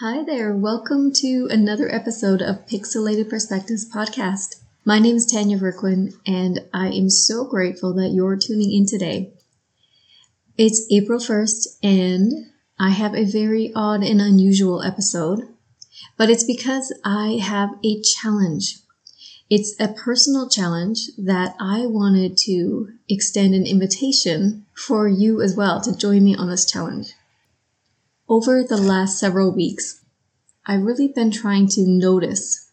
Hi there, welcome to another episode of Pixelated Perspectives podcast. My name is Tanya Verquin, and I am so grateful that you're tuning in today. It's April 1st, and I have a very odd and unusual episode, but it's because I have a challenge. It's a personal challenge that I wanted to extend an invitation for you as well to join me on this challenge. Over the last several weeks, I've really been trying to notice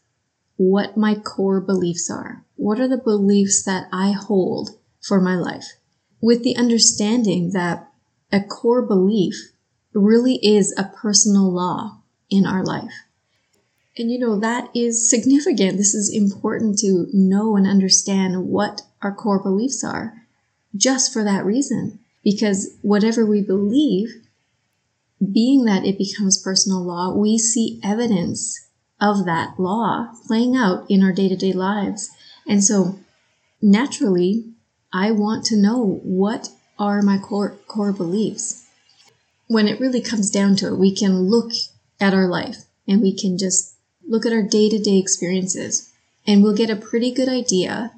what my core beliefs are. What are the beliefs that I hold for my life? With the understanding that a core belief really is a personal law in our life. And you know, that is significant. This is important to know and understand what our core beliefs are just for that reason. Because whatever we believe being that it becomes personal law, we see evidence of that law playing out in our day to day lives. And so naturally, I want to know what are my core, core beliefs. When it really comes down to it, we can look at our life and we can just look at our day to day experiences and we'll get a pretty good idea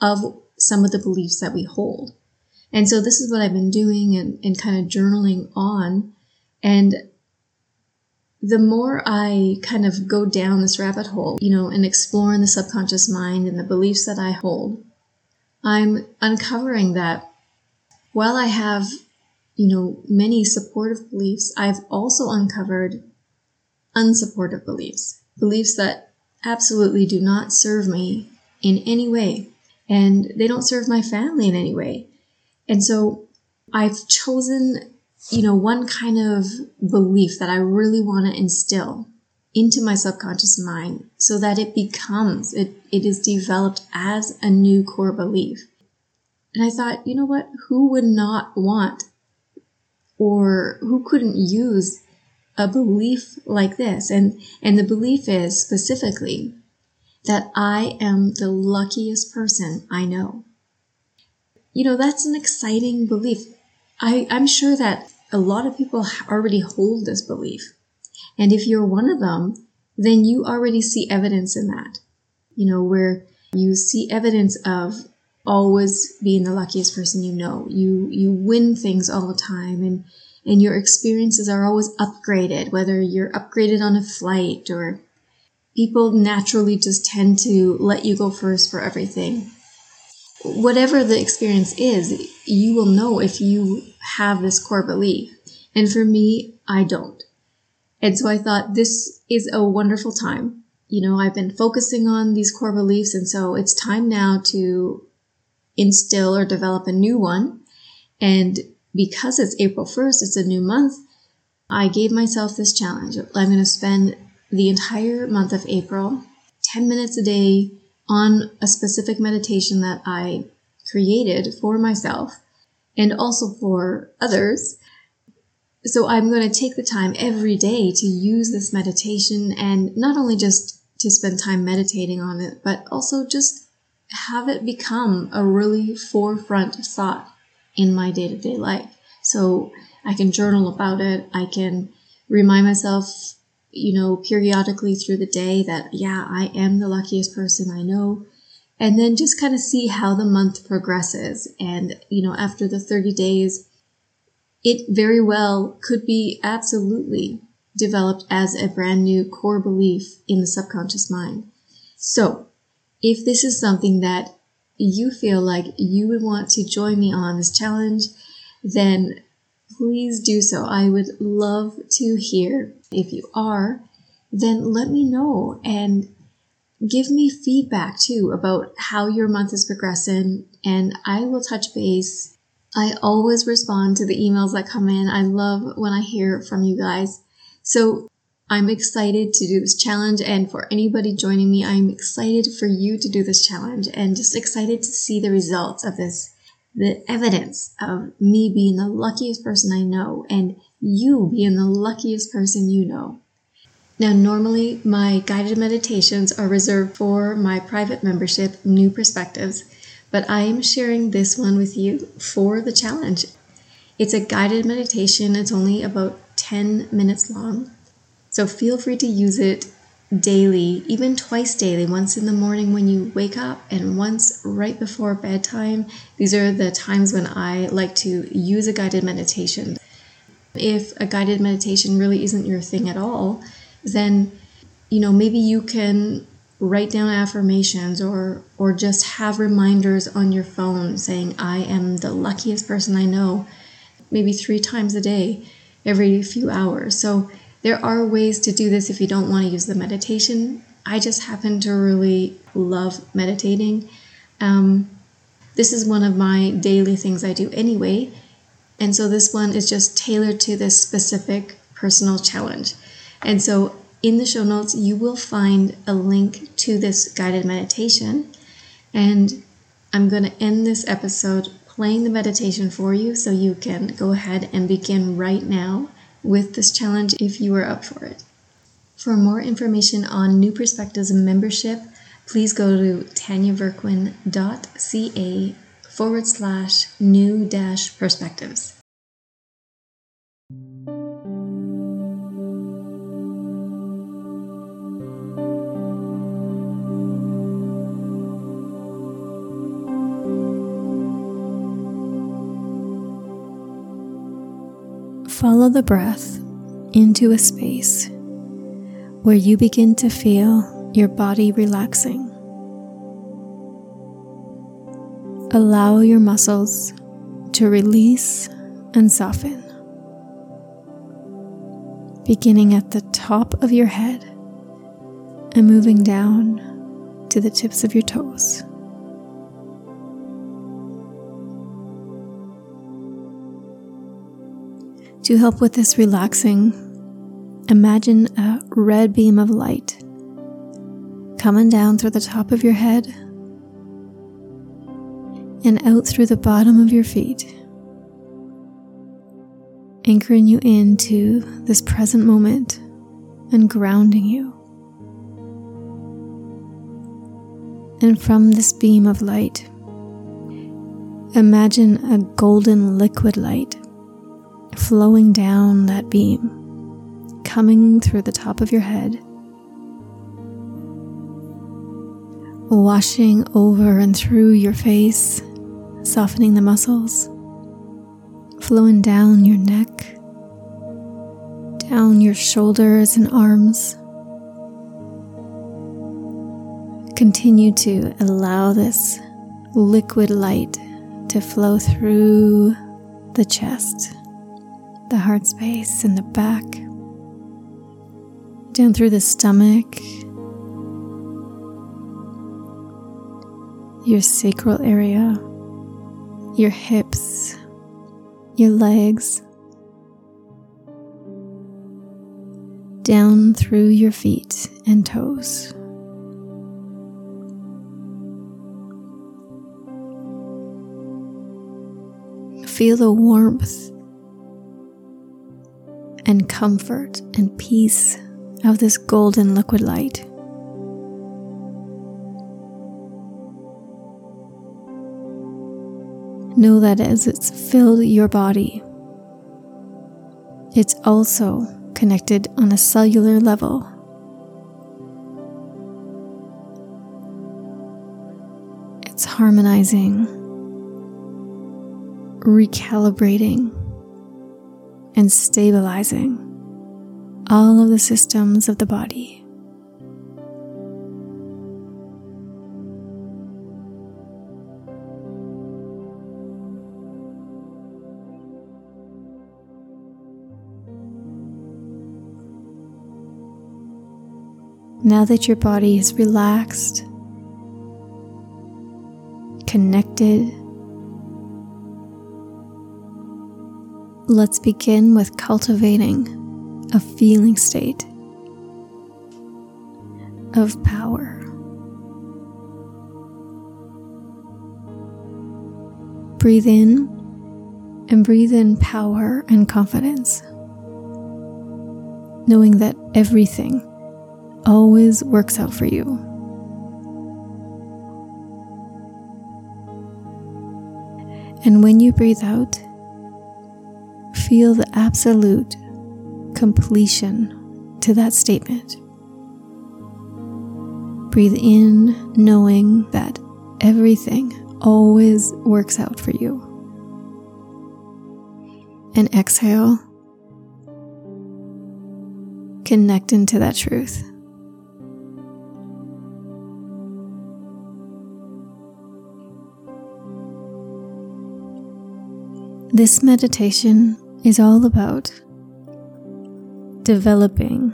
of some of the beliefs that we hold. And so this is what I've been doing and, and kind of journaling on and the more I kind of go down this rabbit hole, you know, and explore in the subconscious mind and the beliefs that I hold, I'm uncovering that while I have, you know, many supportive beliefs, I've also uncovered unsupportive beliefs, beliefs that absolutely do not serve me in any way, and they don't serve my family in any way. And so I've chosen you know, one kind of belief that I really want to instill into my subconscious mind so that it becomes, it, it is developed as a new core belief. And I thought, you know what? Who would not want or who couldn't use a belief like this? And, and the belief is specifically that I am the luckiest person I know. You know, that's an exciting belief. I, I'm sure that a lot of people already hold this belief. And if you're one of them, then you already see evidence in that. You know, where you see evidence of always being the luckiest person you know. You you win things all the time and and your experiences are always upgraded, whether you're upgraded on a flight or people naturally just tend to let you go first for everything whatever the experience is, you will know if you have this core belief. And for me, I don't. And so I thought this is a wonderful time. You know, I've been focusing on these core beliefs, and so it's time now to instill or develop a new one. And because it's April 1st, it's a new month, I gave myself this challenge. I'm going to spend the entire month of April, 10 minutes a day, on a specific meditation that I created for myself and also for others. So I'm going to take the time every day to use this meditation and not only just to spend time meditating on it, but also just have it become a really forefront thought in my day to day life. So I can journal about it. I can remind myself you know, periodically through the day that, yeah, I am the luckiest person I know. And then just kind of see how the month progresses. And, you know, after the 30 days, it very well could be absolutely developed as a brand new core belief in the subconscious mind. So if this is something that you feel like you would want to join me on this challenge, then please do so. I would love to hear. If you are, then let me know and give me feedback too about how your month is progressing and I will touch base. I always respond to the emails that come in. I love when I hear from you guys. So I'm excited to do this challenge and for anybody joining me, I'm excited for you to do this challenge and just excited to see the results of this the evidence of me being the luckiest person I know and you being the luckiest person you know. Now, normally my guided meditations are reserved for my private membership, New Perspectives, but I am sharing this one with you for the challenge. It's a guided meditation, it's only about 10 minutes long. So feel free to use it daily, even twice daily, once in the morning when you wake up and once right before bedtime. These are the times when I like to use a guided meditation. If a guided meditation really isn't your thing at all, then you know, maybe you can write down affirmations or or just have reminders on your phone saying I am the luckiest person I know maybe 3 times a day every few hours. So there are ways to do this if you don't want to use the meditation. I just happen to really love meditating. Um, this is one of my daily things I do anyway. And so this one is just tailored to this specific personal challenge. And so in the show notes, you will find a link to this guided meditation. And I'm going to end this episode playing the meditation for you so you can go ahead and begin right now with this challenge if you are up for it. For more information on New Perspectives membership, please go to tanyaverquin.ca forward slash new dash perspectives. Follow the breath into a space where you begin to feel your body relaxing. Allow your muscles to release and soften, beginning at the top of your head and moving down to the tips of your toes. To help with this relaxing, imagine a red beam of light coming down through the top of your head and out through the bottom of your feet, anchoring you into this present moment and grounding you. And from this beam of light, imagine a golden liquid light flowing down that beam, coming through the top of your head, washing over and through your face, softening the muscles, flowing down your neck, down your shoulders and arms. Continue to allow this liquid light to flow through the chest the heart space in the back, down through the stomach, your sacral area, your hips, your legs, down through your feet and toes. Feel the warmth and comfort and peace of this golden liquid light. Know that as it's filled your body, it's also connected on a cellular level. It's harmonizing, recalibrating and stabilizing all of the systems of the body. Now that your body is relaxed, connected, Let's begin with cultivating a feeling state of power. Breathe in and breathe in power and confidence, knowing that everything always works out for you. And when you breathe out, feel the absolute completion to that statement. Breathe in, knowing that everything always works out for you. And exhale, connect into that truth. This meditation is all about developing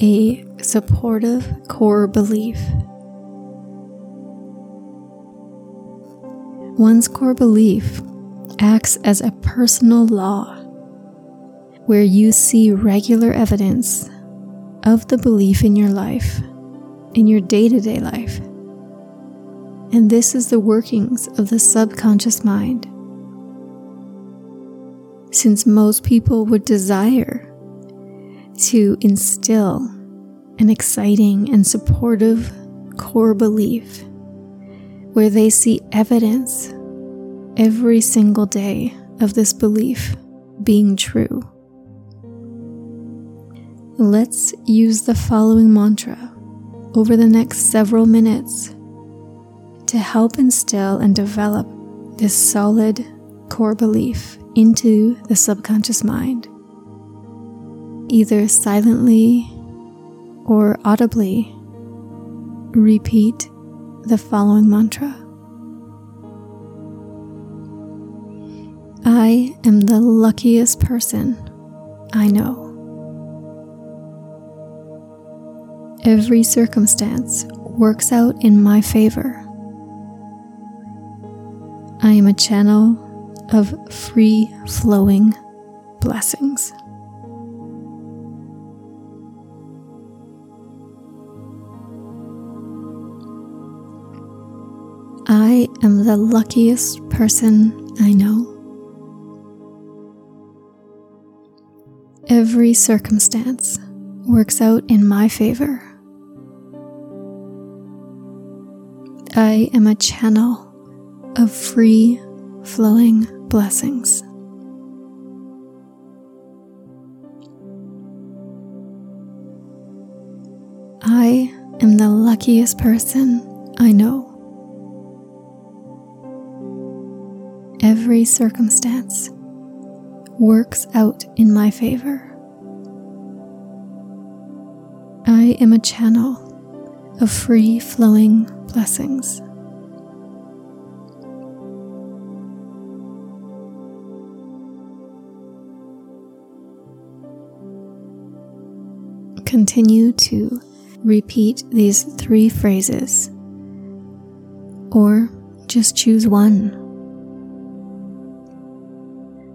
a supportive core belief. One's core belief acts as a personal law where you see regular evidence of the belief in your life, in your day to day life. And this is the workings of the subconscious mind. Since most people would desire to instill an exciting and supportive core belief where they see evidence every single day of this belief being true. Let's use the following mantra over the next several minutes to help instill and develop this solid core belief into the subconscious mind either silently or audibly repeat the following mantra I am the luckiest person I know. Every circumstance works out in my favor. I am a channel of free flowing blessings. I am the luckiest person I know. Every circumstance works out in my favor. I am a channel of free flowing blessings. I am the luckiest person I know. every circumstance works out in my favor. I am a channel of free flowing blessings. Continue to repeat these three phrases, or just choose one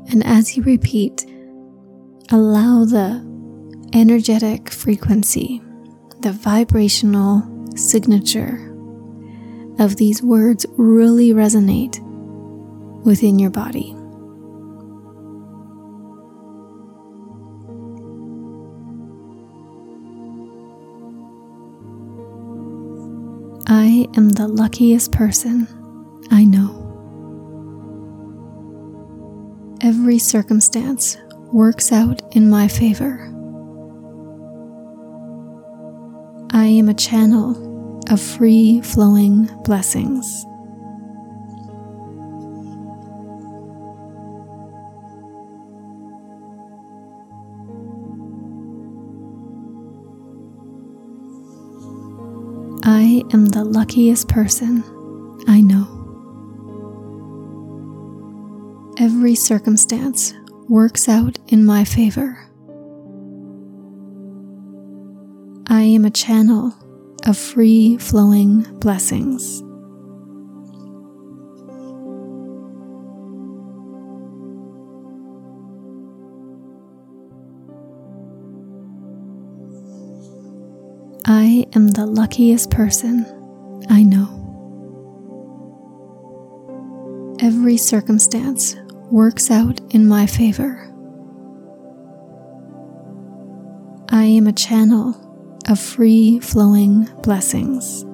and as you repeat, allow the energetic frequency, the vibrational signature of these words really resonate within your body. I am the luckiest person I know. every circumstance works out in my favor. I am a channel of free flowing blessings. Am the luckiest person I know. every circumstance works out in my favor. I am a channel of free flowing blessings. I am the luckiest person I know. Every circumstance works out in my favor. I am a channel of free flowing blessings.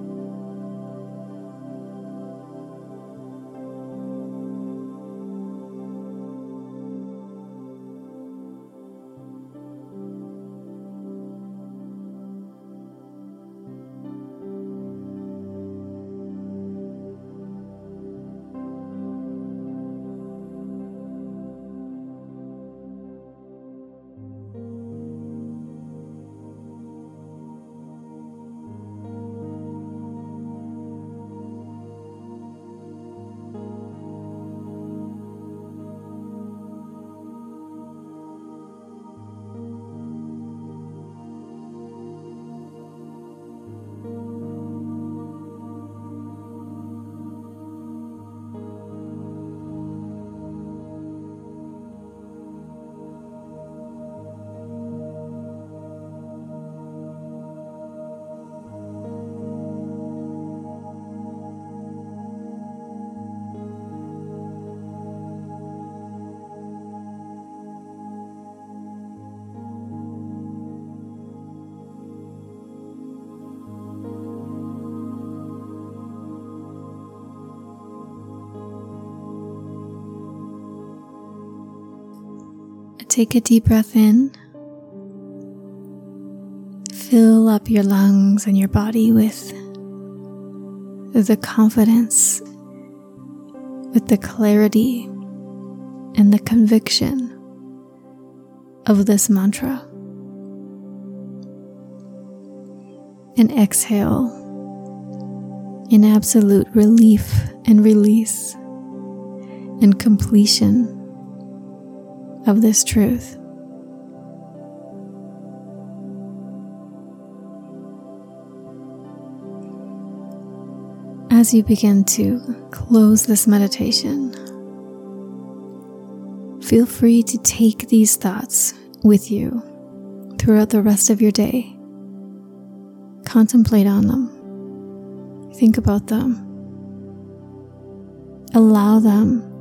Take a deep breath in. Fill up your lungs and your body with the confidence, with the clarity and the conviction of this mantra. And exhale in absolute relief and release and completion of this truth. As you begin to close this meditation, feel free to take these thoughts with you throughout the rest of your day. Contemplate on them, think about them, allow them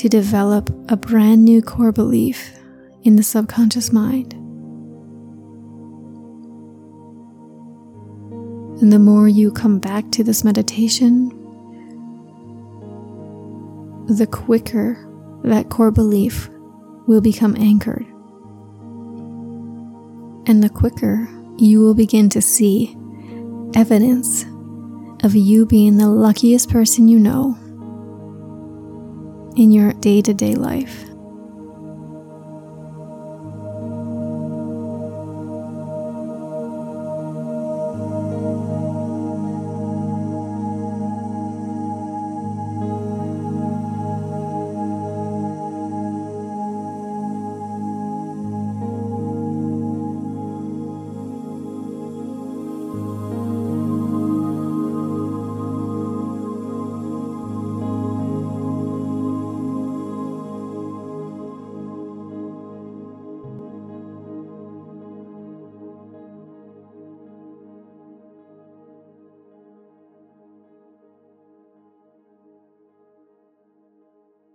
to develop a brand new core belief in the subconscious mind. And the more you come back to this meditation, the quicker that core belief will become anchored. And the quicker you will begin to see evidence of you being the luckiest person you know in your day to day life.